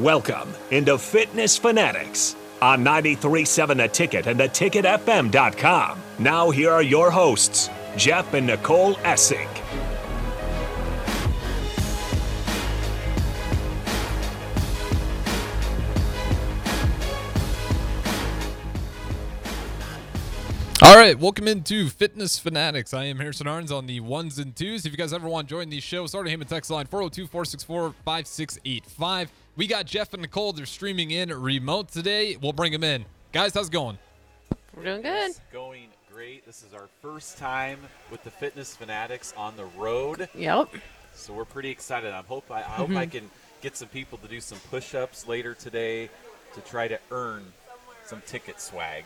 Welcome into Fitness Fanatics on 93.7 The Ticket and theticketfm.com. Now, here are your hosts, Jeff and Nicole Essig. All right, welcome into Fitness Fanatics. I am Harrison Arns on the ones and twos. If you guys ever want to join the show, start a Heyman text line 402 464 5685. We got Jeff and Nicole. They're streaming in remote today. We'll bring them in. Guys, how's it going? We're doing good. It's going great. This is our first time with the Fitness Fanatics on the road, Yep. so we're pretty excited. I hope I, I hope I mm-hmm. can get some people to do some push-ups later today to try to earn some ticket swag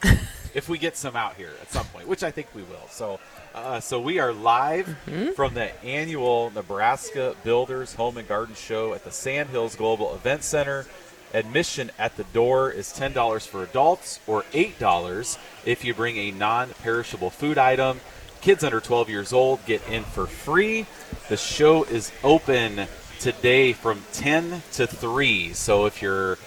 if we get some out here at some point, which I think we will. So, uh, so we are live from the annual Nebraska Builders Home and Garden Show at the Sand Hills Global Event Center. Admission at the door is $10 for adults or $8 if you bring a non perishable food item. Kids under 12 years old get in for free. The show is open today from 10 to 3. So if you're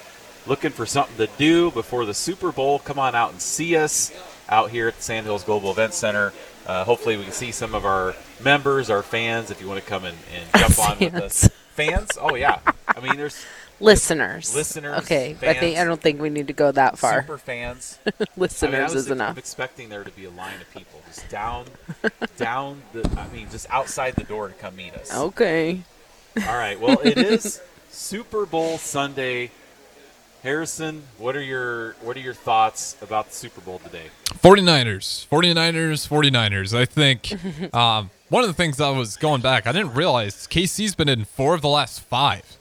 looking for something to do before the Super Bowl, come on out and see us out here at the Sand Hills Global Event Center. Uh, hopefully, we can see some of our members, our fans, if you want to come and, and jump on with us. Fans. Fans? Oh, yeah. I mean, there's Listeners. Listeners, Okay, I think I don't think we need to go that far. super fans. Listeners I mean, I is enough. expecting there to be a line of people just down, down the. I mean, just outside the door to come meet us. Okay. All right. Well, it is Super Bowl Sunday. Harrison, what are your what are your thoughts about the Super Bowl today? 49ers, 49ers, 49ers. I think um, one of the things I was going back, I didn't realize KC's been in four of the last five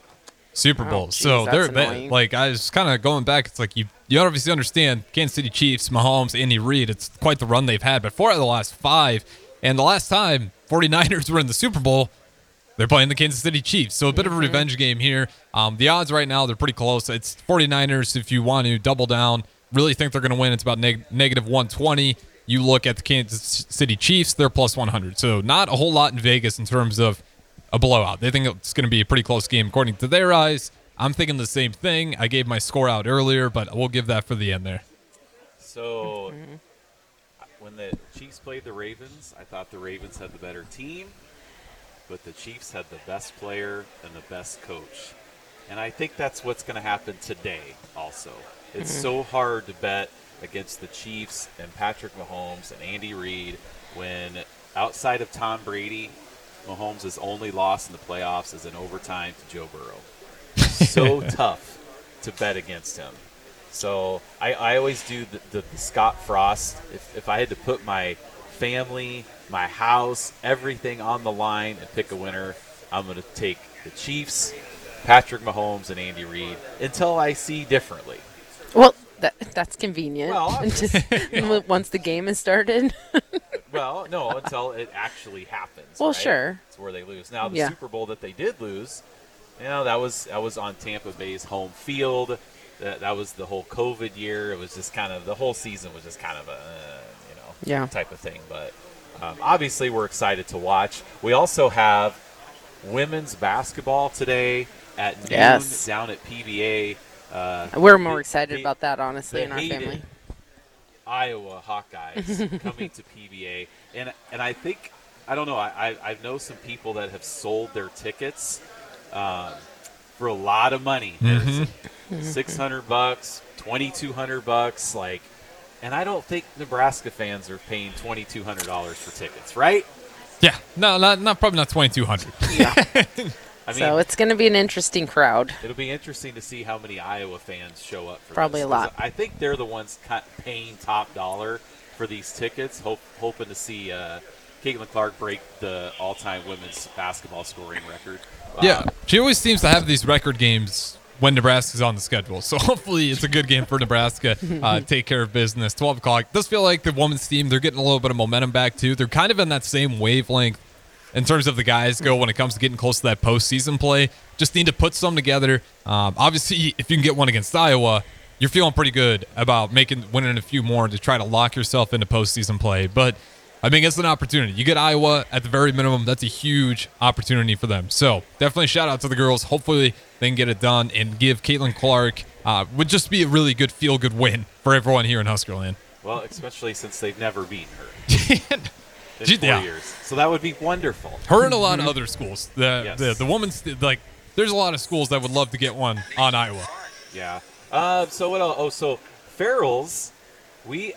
Super Oh, Bowls. geez, so they're they, like, I was kind of going back. It's like you, you obviously understand Kansas City Chiefs, Mahomes, Andy Reid. It's quite the run they've had, but four out of the last five. And the last time 49ers were in the Super Bowl, they're playing the Kansas City Chiefs. So a bit of a revenge game here. Um, the odds right now, they're pretty close. It's 49ers if you want to double down. Really think they're going to win. It's about neg- negative 120. You look at the Kansas City Chiefs, they're plus 100. So not a whole lot in Vegas in terms of a blowout. They think it's going to be a pretty close game according to their eyes. I'm thinking the same thing. I gave my score out earlier, but we'll give that for the end there. So, when the Chiefs played the Ravens, I thought the Ravens had the better team, but the Chiefs had the best player and the best coach. And I think that's what's going to happen today also. It's mm-hmm. so hard to bet against the Chiefs and Patrick Mahomes and Andy Reid when outside of Tom Brady, Mahomes' only loss in the playoffs is an overtime to Joe Burrow. So tough to bet against him. So I, I always do the, the, the Scott Frost. If, if I had to put my family, my house, everything on the line and pick a winner, I'm going to take the Chiefs, Patrick Mahomes, and Andy Reid until I see differently. Well, that that's convenient. Well, Just- you know. once the game is started. Well, no, until it actually happens. Well, right? sure. It's where they lose. Now the Yeah. Super Bowl that they did lose, you know, that was that was on Tampa Bay's home field. That, that was the whole COVID year. It was just kind of the whole season was just kind of a uh, Yeah. type of thing. But um, obviously, we're excited to watch. We also have women's basketball today at noon Yes. down at PBA. Uh, We're more the- excited the- about that, honestly, in our family. Iowa Hawkeyes coming to PBA, and and I think I don't know. I I, I know some people that have sold their tickets um, for a lot of money, six hundred bucks, twenty two hundred bucks, like. And I don't think Nebraska fans are paying twenty two hundred dollars for tickets, right? Yeah, no, not, not probably not 2,200. I mean, so it's going to be an interesting crowd. It'll be interesting to see how many Iowa fans show up for Probably this, a lot. I think they're the ones paying top dollar for these tickets, hope, hoping to see uh, Caitlin Clark break the all-time women's basketball scoring record. Yeah, Uh, she always seems to have these record games when Nebraska's on the schedule. So hopefully it's a good game for Nebraska. Uh, take care of business. 12 o'clock. Does feel like the women's team, they're getting a little bit of momentum back too. They're kind of in that same wavelength in terms of the guys go when it comes to getting close to that postseason play. Just need to put some together. Um, obviously, if you can get one against Iowa, you're feeling pretty good about making winning a few more to try to lock yourself into postseason play. But I mean, it's an opportunity. You get Iowa at the very minimum. That's a huge opportunity for them. So definitely shout out to the girls. Hopefully they can get it done and give Caitlin Clark uh, would just be a really good feel good win for everyone here in Huskerland. Well, especially since they've never beaten her in She- four yeah. years. So that would be wonderful. Her and a lot of other schools. The Yes. the the woman's like. There's a lot of schools that would love to get one on Iowa. Yeah. Uh, so what else? Oh, so Farrell's, we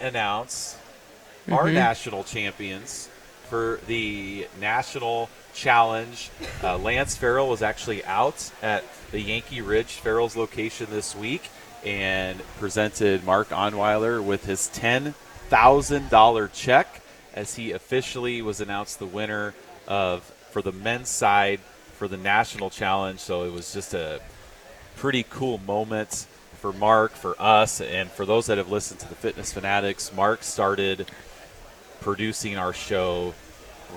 announce our national champions for the national challenge. Uh, Lance Farrell was actually out at the Yankee Ridge Farrell's location this week and presented Mark Onweiler with his ten thousand dollar check as he officially was announced the winner of for the men's side for the national challenge. So it was just a pretty cool moment for Mark, for us, and for those that have listened to the Fitness Fanatics. Mark started producing our show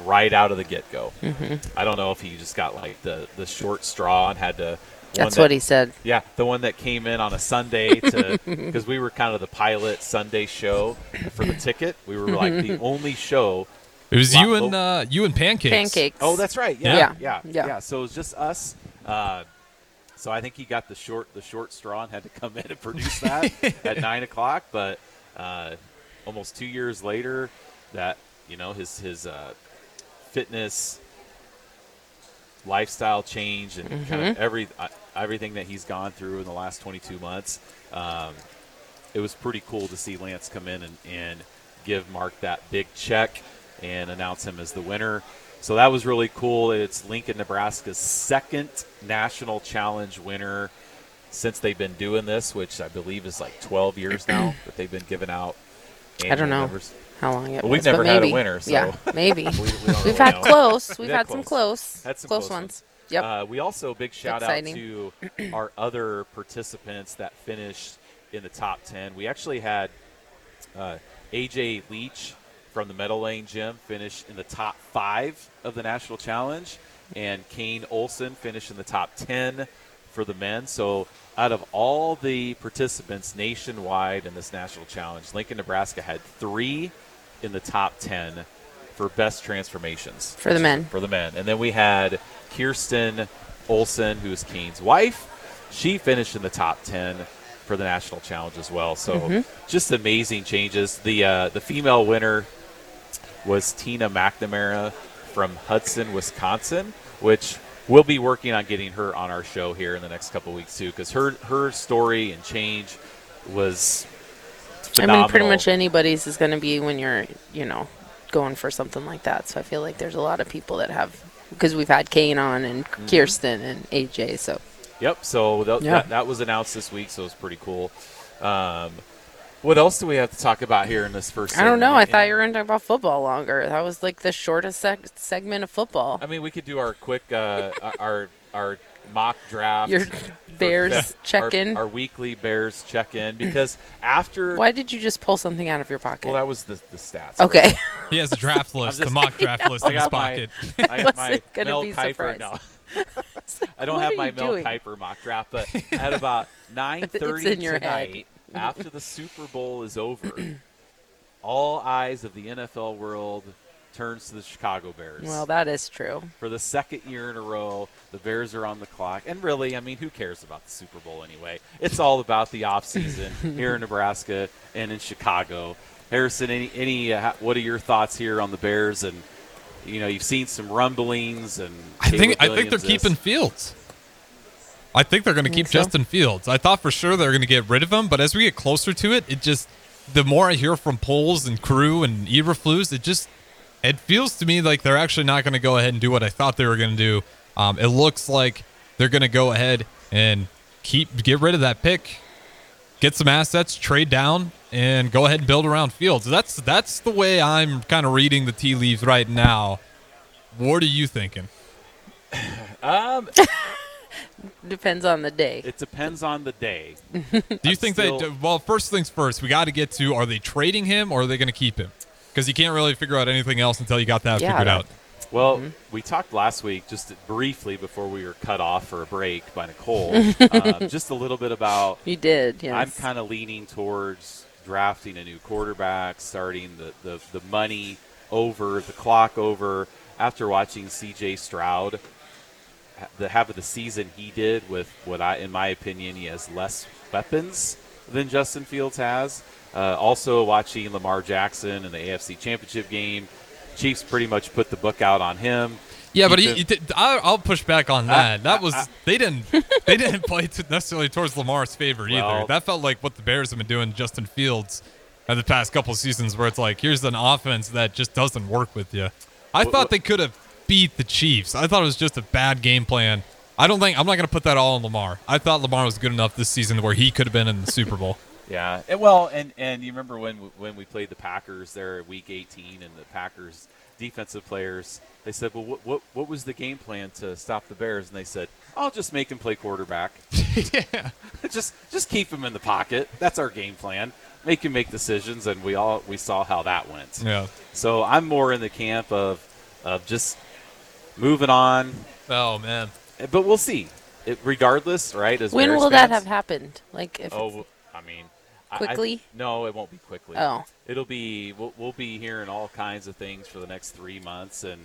right out of the get go. Mm-hmm. I don't know if he just got like the the short straw and had to. That's one what he said. Yeah, the one that came in on a Sunday to because we were kind of the pilot Sunday show for the ticket. We were like the only show It was you and uh, you and pancakes. Pancakes. Oh, that's right. Yeah, Yeah. yeah, yeah. Yeah. So it was just us. Uh, so I think he got the short the short straw and had to come in and produce that at nine o'clock. But uh, almost two years later, that you know his his uh, fitness lifestyle change and kind Mm-hmm. of every uh, everything that he's gone through in the last 22 months. Um, it was pretty cool to see Lance come in and, and give Mark that big check and announce him as the winner. So that was really cool. It's Lincoln, Nebraska's second national challenge winner since they've been doing this, which I believe is like 12 years now that they've been giving out. I don't know numbers. how long it Well, was. we've never had a winner, so- Yeah, maybe. we, we've had close. We've had some close. Had some close, close ones. Yep. Uh, we also big shout exciting. out to our other participants that finished in the top ten. We actually had uh, AJ Leach from the Meadow Lane Gym finish in the top five of the national challenge, and Kane Olson finished in the top ten for the men. So out of all the participants nationwide in this national challenge, Lincoln, Nebraska had three in the top ten for best transformations For the men. for the men. And then we had Kirsten Olson, who is Kane's wife. She finished in the top 10 for the national challenge as well. So Mm-hmm. just amazing changes. The uh, the female winner was Tina McNamara from Hudson, Wisconsin, which we'll be working on getting her on our show here in the next couple weeks too, because her her story and change was. I mean, pretty much anybody's is going to be when you're, you know, going for something like that. So I feel like there's a lot of people that have, because we've had Kane on and Mm-hmm. Kirsten and AJ. So Yep. So th- Yeah. that, that was announced this week, so it's pretty cool. Um, what else do we have to talk about here in this first? Segment? I don't know. segment? I thought you were going to talk about football longer. That was like the shortest seg- segment of football. I mean, we could do our quick, uh, our our mock draft. Your Bears check in. Our, weekly Bears check in because after. Why did you just pull something out of your pocket? Well, that was the, the stats. okay. He has a draft list, the mock draft list I in his got my, pocket. I, Wasn't my gonna Mel be Kiper. surprised. No, I don't have my you Mel doing? Kiper mock draft, but at about nine thirty It's in your head. tonight, after the Super Bowl is over, all eyes of the NFL world turns to the Chicago Bears. well, that is true. For the second year in a row, the Bears are on the clock. And really, I mean, who cares about the Super Bowl anyway? It's all about the offseason here in Nebraska and in Chicago. Harrison, any, any uh, what are your thoughts here on the Bears? And you know, you've seen some rumblings, and I think Caleb I think they're Williams keeping Fields. I think they're going to keep Think so? Justin Fields. I thought for sure they're going to get rid of him, but as we get closer to it, it just the more I hear from Poles and Crew and Eberflus, it just it feels to me like they're actually not going to go ahead and do what I thought they were going to do. Um, it looks like they're going to go ahead and keep get rid of that pick, get some assets, trade down, and go ahead and build around Fields. That's that's the way I'm kind of reading the tea leaves right now. What are you thinking? Um, Depends on the day. it depends on the day. Do you think still- that? Well, first things first, we got to get to: Are they trading him, or are they going to keep him? Because you can't really figure out anything else until you got that Yeah, figured that- out. Well, Mm-hmm. we talked last week, just briefly before we were cut off for a break by Nicole, um, just a little bit about You did, yes. I'm kind of leaning towards drafting a new quarterback, starting the, the, the money over the clock over after watching C.J. Stroud ha- the half of the season he did with what I, in my opinion, he has less weapons than Justin Fields has. Uh, also watching Lamar Jackson in the AFC Championship game, Chiefs pretty much put the book out on him. Yeah, but he, he did- I, I'll push back on that. that was they didn't they didn't play to necessarily towards Lamar's favor either. Well- That felt like what the Bears have been doing Justin Fields in the past couple of seasons, where it's like here's an offense that just doesn't work with you. I thought they could have beat the Chiefs. I thought it was just a bad game plan. I don't think I'm not going to put that all on Lamar. I thought Lamar was good enough this season where he could have been in the Super Bowl. Yeah, and well, and and you remember when when we played the Packers there at Week 18, and the Packers defensive players they said, well, what what what was the game plan to stop the Bears? And they said, I'll just make him play quarterback. yeah. just just keep him in the pocket. That's our game plan. Make him make decisions, and we all we saw how that went. Yeah. So I'm more in the camp of of just moving on, Oh man. but we'll see. It, regardless, right? As When Bears will that have happened? Like if Oh, I mean, I- I- Quickly? no, it won't be quickly. Oh. it'll be. We'll, we'll be hearing all kinds of things for the next three months, and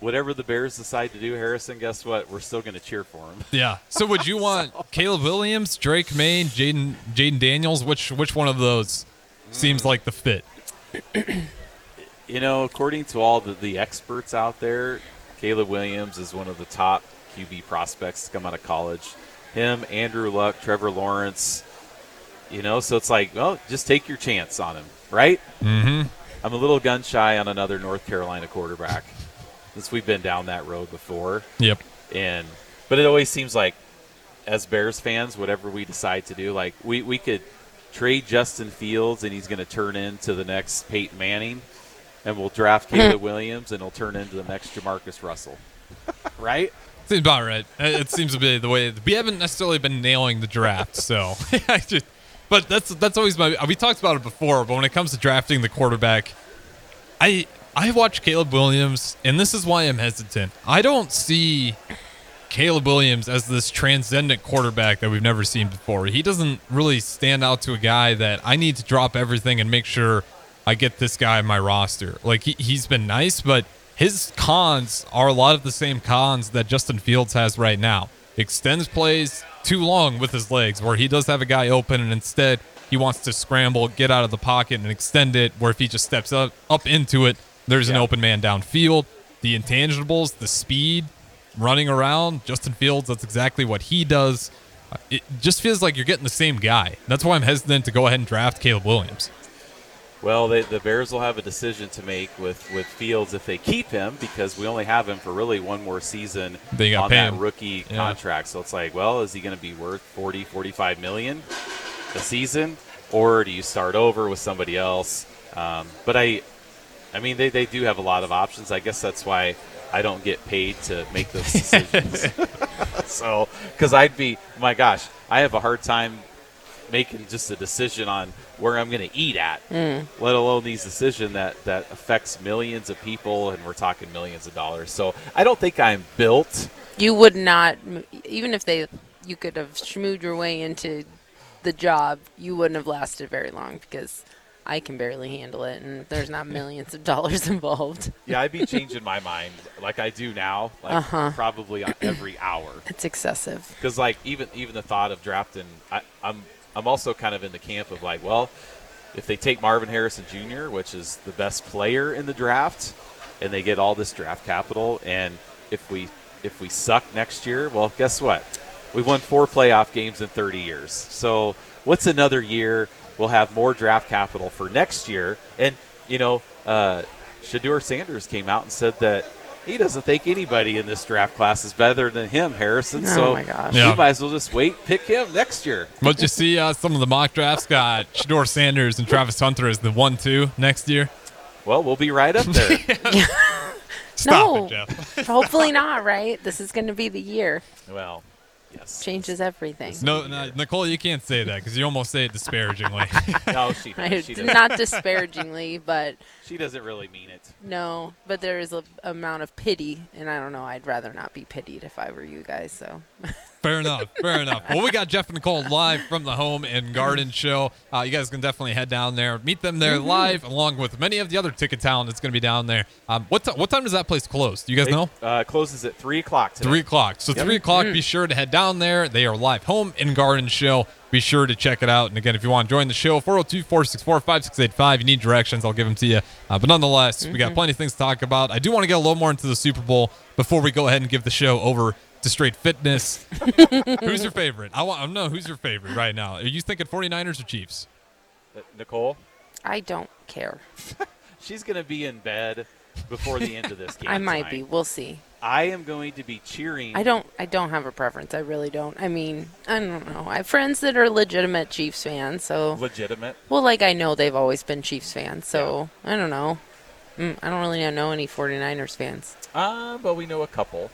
whatever the Bears decide to do, Harrison, guess what? We're still going to cheer for him. Yeah. So would you want Caleb Williams, Drake Maye, Jaden Jayden Daniels? Which which one of those seems mm. like the fit? You know, according to all the, the experts out there, Caleb Williams is one of the top QB prospects to come out of college. Him, Andrew Luck, Trevor Lawrence. You know, so it's like, well, just take your chance on him, right? Mm-hmm. I'm a little gun shy on another North Carolina quarterback since we've been down that road before. Yep. And but it always seems like as Bears fans, whatever we decide to do, like we, we could trade Justin Fields and he's going to turn into the next Peyton Manning, and we'll draft Caleb Williams and he'll turn into the next Jamarcus Russell, right? Seems about right. It it seems to be the way we haven't necessarily been nailing the draft. So, just, but that's that's always my. We talked about it before, but when it comes to drafting the quarterback, I I watch Caleb Williams, and this is why I'm hesitant. I don't see Caleb Williams as this transcendent quarterback that we've never seen before. He doesn't really stand out to a guy that I need to drop everything and make sure I get this guy in my roster. Like he, he's been nice, but his cons are a lot of the same cons that Justin Fields has right now. Extends plays too long with his legs, where he does have a guy open, and instead he wants to scramble, get out of the pocket, and extend it. Where if he just steps up up into it, there's an open man downfield. The intangibles, the speed, running around. Justin Fields, that's exactly what he does. It just feels like you're getting the same guy. That's why I'm hesitant to go ahead and draft Caleb Williams. Well, they, the Bears will have a decision to make with, with Fields if they keep him because we only have him for really one more season They on that him. rookie Yeah. contract. So it's like, well, is he going to be worth 40, 45 million a season, or do you start over with somebody else? Um, but I, I mean, they, they do have a lot of options. I guess that's why I don't get paid to make those decisions. so, because I'd be, my gosh, I have a hard time making just a decision on where I'm going to eat at, mm. let alone these decision that that affects millions of people, and we're talking millions of dollars. So I don't think I'm built. you would not, even if they, you could have schmooed your way into the job, you wouldn't have lasted very long because I can barely handle it, and there's not millions of dollars involved. Yeah, I'd be changing my mind like I do now, like uh-huh. probably every hour. It's excessive. because like even even the thought of drafting, I, I'm I'm also kind of in the camp of like, well, if they take Marvin Harrison Jr., which is the best player in the draft, and they get all this draft capital, and if we if we suck next year, well, guess what? We've won four playoff games in 30 years. So what's another year? We'll have more draft capital for next year, and you know, uh, Shedeur Sanders came out and said that. He doesn't think anybody in this draft class is better than him, Harrison. Oh so my gosh. Yeah. we might as well just wait, pick him next year. But you see, uh, some of the mock drafts got Shedeur Sanders and Travis Hunter as the one-two next year. Well, we'll be right up there. Stop No. it, Jeff. Hopefully not, right? This is going to be the year. well, yes. Changes everything. No, no, Nicole, you can't say that because you almost say it disparagingly. No, she, does. she, doesn't, not disparagingly, but she doesn't really mean it. no. But there is a amount of pity, and I don't know. I'd rather not be pitied if I were you guys. So Fair enough. Fair enough. Well, we got Jeff and Nicole live from the Home and Garden Show. Uh, you guys can definitely head down there, meet them there Mm-hmm. live, along with many of the other ticket talent that's going to be down there. Um, what, t- what time does that place close? Do you guys know? It uh, closes at 3 o'clock today. Three o'clock. So three o'clock. Be sure to head down there. They are live home and garden show. Be sure to check it out. And again, if you want to join the show, 402-464-5685. You need directions, I'll give them to you. Uh, but nonetheless, we got plenty of things to talk about. I do want to get a little more into the Super Bowl before we go ahead and give the show over to straight fitness. who's your favorite? I want to know who's your favorite right now. Are you thinking 49ers or Chiefs? Nicole, I don't care. she's going to be in bed before the end of this game. I might tonight. be. We'll see. I am going to be cheering. I don't. I don't have a preference. I really don't. I mean, I don't know. I have friends that are legitimate Chiefs fans. So, legitimate. well, like I know they've always been Chiefs fans. So I don't know. Mm, I don't really know any 49ers fans. Uh, but we know a couple.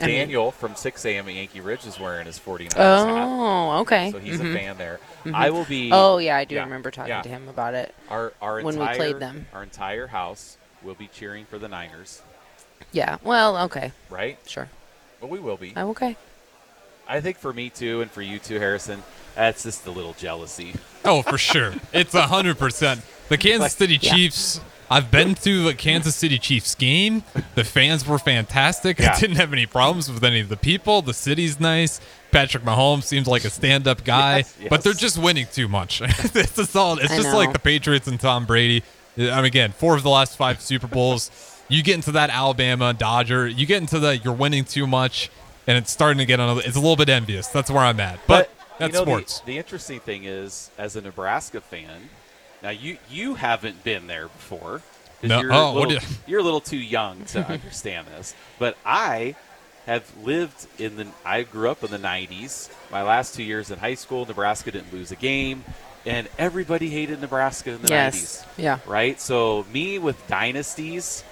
I mean- Daniel from 6 a.m. at Yankee Ridge is wearing his 49ers hat. Oh, okay. So he's Mhm. a fan there. I will be. Oh yeah, I do Yeah, remember talking yeah. to him about it. Our, our when we entire, played them. Our entire house will be cheering for the Niners, Yeah. Well, okay, right? sure. Well, we will be. I'm okay. I think for me too, and for you too, Harrison, that's just a little jealousy. Oh, for sure. It's a hundred percent. The Kansas City Yeah. Chiefs. I've been to a Kansas City Chiefs game. The fans were fantastic. I didn't have any problems with any of the people. The city's nice. Patrick Mahomes seems like a stand-up guy, Yes, yes. but they're just winning too much. it's just all. It's I just know. like the Patriots and Tom Brady. I mean, again, four of the last five Super Bowls. You get into that Alabama Dodger. You get into the you're winning too much, and it's starting to get on. It's a little bit envious. That's where I'm at. But, that's you know, sports. The, the interesting thing is, as a Nebraska fan, now you you haven't been there before. No. You're, Oh, a what little, do you're a little too young to understand this. But I have lived in the. I grew up in the '90s. My last two years in high school, Nebraska didn't lose a game, and everybody hated Nebraska in the yes. 90s Yeah. right? So me with dynasties,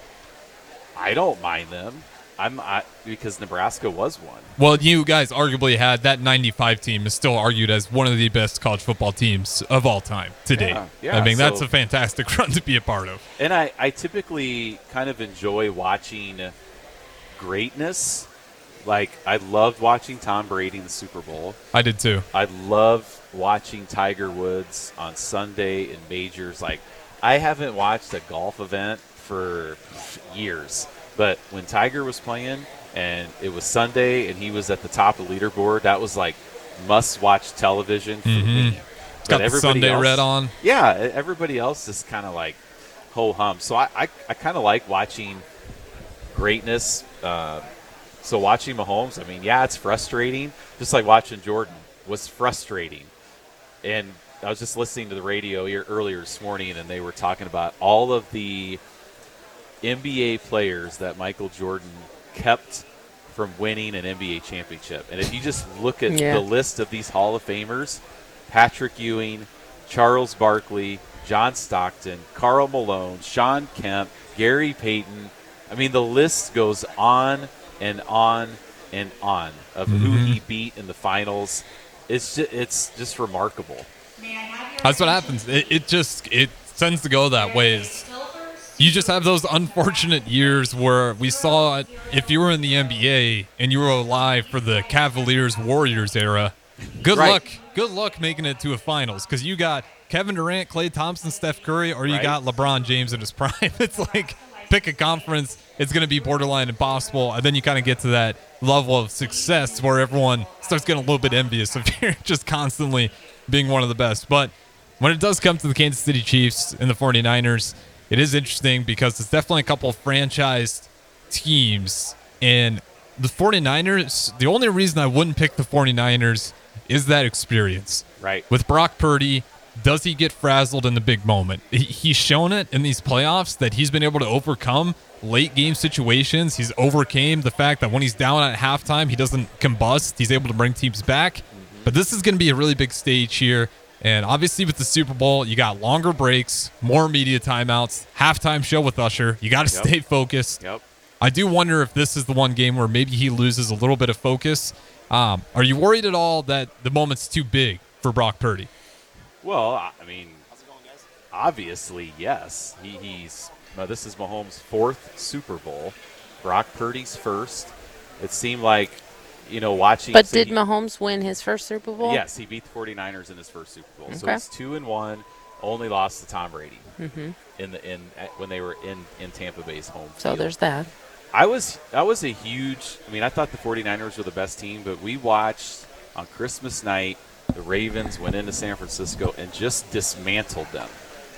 I don't mind them. I'm I, because Nebraska was one. Well, you guys arguably had that 95 team is still argued as one of the best college football teams of all time to date. Yeah, yeah, I mean, that's a fantastic run to be a part of. And I, I typically kind of enjoy watching greatness. Like I loved watching Tom Brady in the Super Bowl. I did too. I love watching Tiger Woods on Sunday in majors. Like I haven't watched a golf event for years, but when Tiger was playing and it was Sunday and he was at the top of the leaderboard, that was like must-watch television for me. It's got But the everybody Sunday else- red on. Yeah, everybody else is kind of like ho hum. So I, I, I kind of like watching greatness. Uh, so watching Mahomes, I mean, yeah, it's frustrating. Just like watching Jordan was frustrating. And I was just listening to the radio ear- earlier this morning, and they were talking about all of the NBA players that Michael Jordan kept from winning an NBA championship. And if you just look at Yeah. the list of these Hall of Famers, Patrick Ewing, Charles Barkley, John Stockton, Karl Malone, Shawn Kemp, Gary Payton. I mean, the list goes on and on and on of who mm-hmm. he beat in the finals. It's just, it's just remarkable. That's what happens. It, it just it tends to go that way. Is you just have those unfortunate years where we saw it. If you were in the NBA and you were alive for the Cavaliers Warriors era, good Right. luck. Good luck making it to a finals because you got Kevin Durant, Klay Thompson, Steph Curry, or you Right. got LeBron James in his prime. It's like pick a conference. It's going to be borderline impossible, and then you kind of get to that level of success where everyone starts getting a little bit envious of you're just constantly being one of the best. But when it does come to the Kansas City Chiefs and the 49ers, it is interesting because it's definitely a couple of franchised teams. And the 49ers, the only reason I wouldn't pick the 49ers is that experience. Right. With Brock Purdy, does he get frazzled in the big moment? He's shown it in these playoffs that he's been able to overcome late game situations. He's overcame the fact that when he's down at halftime, he doesn't combust. He's able to bring teams back. Mm-hmm. But this is going to be a really big stage here. And obviously, with the Super Bowl, you got longer breaks, more media timeouts, halftime show with Usher. You got to Yep. stay focused. Yep. I do wonder if this is the one game where maybe he loses a little bit of focus. Um, are you worried at all that the moment's too big for Brock Purdy? Well, I mean, obviously, yes. He, he's now this is Mahomes' fourth Super Bowl. Brock Purdy's first. It seemed like you know, watching. But so did he- Mahomes win his first Super Bowl? Yes, he beat the 49ers in his first Super Bowl. So Okay. it's two and one. Only lost to Tom Brady mm-hmm. in the in at- when they were in in Tampa Bay's home. So field. there's that. I was that was a huge. I mean, I thought the 49ers were the best team, but we watched on Christmas night the Ravens went into San Francisco and just dismantled them.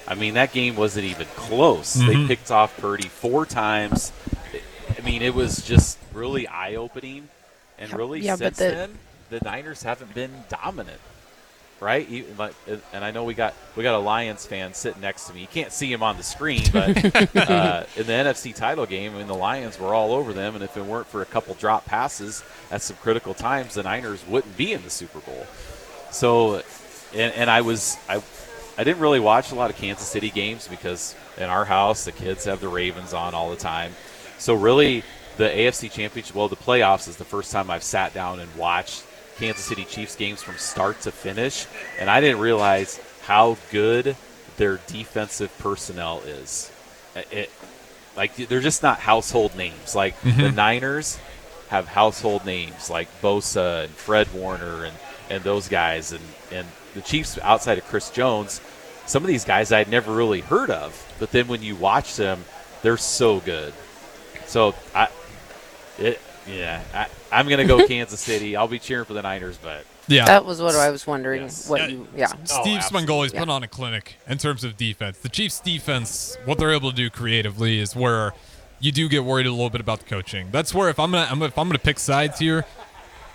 I mean, that game wasn't even close. They mm-hmm. picked off Purdy four times. I mean, it was just really eye opening, and really Yeah, since the- then, the Niners haven't been dominant right? And I know we got we got a Lions fan sitting next to me. You can't see him on the screen, but uh, in the NFC title game, I mean, the Lions were all over them, and if it weren't for a couple drop passes at some critical times, the Niners wouldn't be in the Super Bowl. So, and, and I was I I didn't really watch a lot of Kansas City games because in our house the kids have the Ravens on all the time. So really, the AFC Championship, well, the playoffs is the first time I've sat down and watched Kansas City Chiefs games from start to finish, and I didn't realize how good their defensive personnel is. It, like they're just not household names. Like mm-hmm. the Niners have household names like Bosa and Fred Warner and, and those guys, and, and the Chiefs outside of Chris Jones, some of these guys I'd never really heard of. But then when you watch them, they're so good. So I, it, yeah, I, I'm gonna go Kansas City. I'll be cheering for the Niners, but Yeah. That was what I was wondering. Yes. What Yeah, you? Yeah. Steve oh, absolutely. Spagnuolo's Yeah. put on a clinic in terms of defense. The Chiefs' defense, what they're able to do creatively is where you do get worried a little bit about the coaching. That's where if I'm gonna I'm, if I'm gonna pick sides here,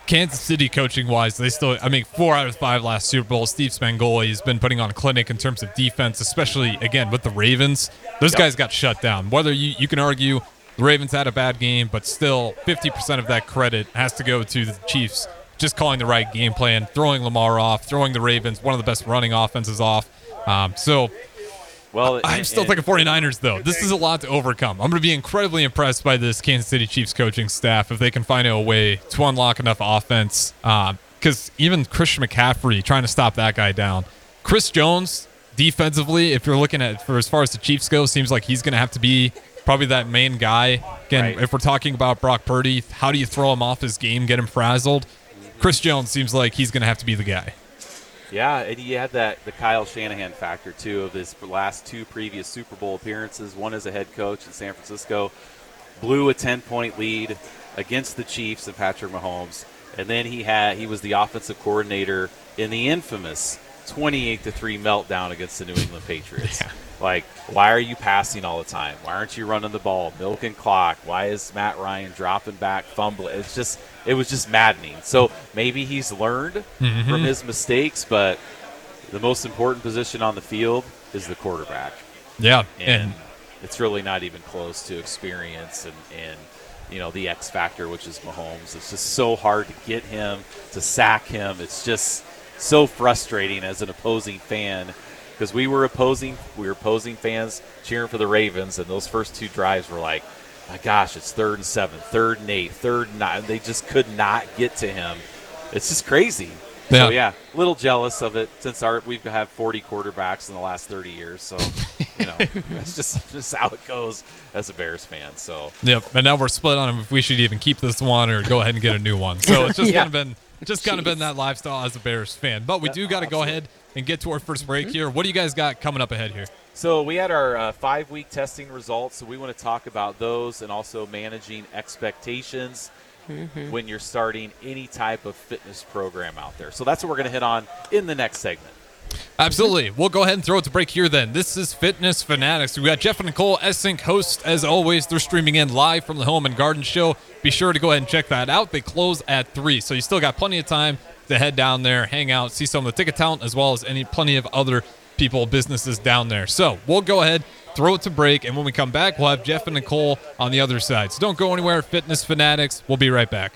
Kansas City coaching wise, they still I mean four out of five last Super Bowl. Steve Spangoli has been putting on a clinic in terms of defense, especially again with the Ravens. Those Yep. guys got shut down. Whether you you can argue the Ravens had a bad game, but still 50% of that credit has to go to the Chiefs just calling the right game plan, throwing Lamar off, throwing the Ravens, one of the best running offenses off. Um, so well, I'm and- still thinking 49ers, though. This is a lot to overcome. I'm going to be incredibly impressed by this Kansas City Chiefs coaching staff if they can find a way to unlock enough offense. Because even Christian McCaffrey trying to stop that guy down. Chris Jones, defensively, if you're looking at for as far as the Chiefs go, seems like he's going to have to be probably that main guy. Again, Right. if we're talking about Brock Purdy, how do you throw him off his game, get him frazzled? Chris Jones seems like he's going to have to be the guy. Yeah, and you had that the Kyle Shanahan factor too of his last two previous Super Bowl appearances. One as a head coach in San Francisco, blew a ten point lead against the Chiefs and Patrick Mahomes, and then he had he was the offensive coordinator in the infamous twenty eight to three meltdown against the New England Patriots. Like, why are you passing all the time? Why aren't you running the ball, milking clock? Why is Matt Ryan dropping back, fumbling? It's just it was just maddening. So maybe he's learned mm-hmm. from his mistakes, but the most important position on the field is the quarterback, Yeah. and, And it's really not even close to experience and, and you know the X factor, which is Mahomes. It's just so hard to get him to sack him. It's just so frustrating as an opposing fan because we were opposing we were opposing fans cheering for the Ravens, and those first two drives were like, my gosh, it's third and seven, third and eight, third and nine. They just could not get to him. It's just crazy. Yeah. So yeah, a little jealous of it since our we've had 40 quarterbacks in the last 30 years. So you know, that's just just how it goes as a Bears fan. So Yep, and now we're split on if we should even keep this one or go ahead and get a new one. So it's just Yeah. kind of been just kind of been that lifestyle as a Bears fan. But we do got to go ahead and get to our first break Mm-hmm. here. What do you guys got coming up ahead here? So we had our uh, five week testing results. So we want to talk about those and also managing expectations Mm-hmm. when you're starting any type of fitness program out there. So that's what we're going to hit on in the next segment. Absolutely. We'll go ahead and throw it to break here then. This is Fitness Fanatics. We got Jeff and Nicole Essink hosts as always. They're streaming in live from the Home and Garden Show. Be sure to go ahead and check that out. They close at 3, so you still got plenty of time to head down there, hang out, see some of the ticket talent as well as any plenty of other people, businesses down there. So we'll go ahead, throw it to break, and when we come back, we'll have Jeff and Nicole on the other side. So don't go anywhere. Fitness Fanatics. We'll be right back.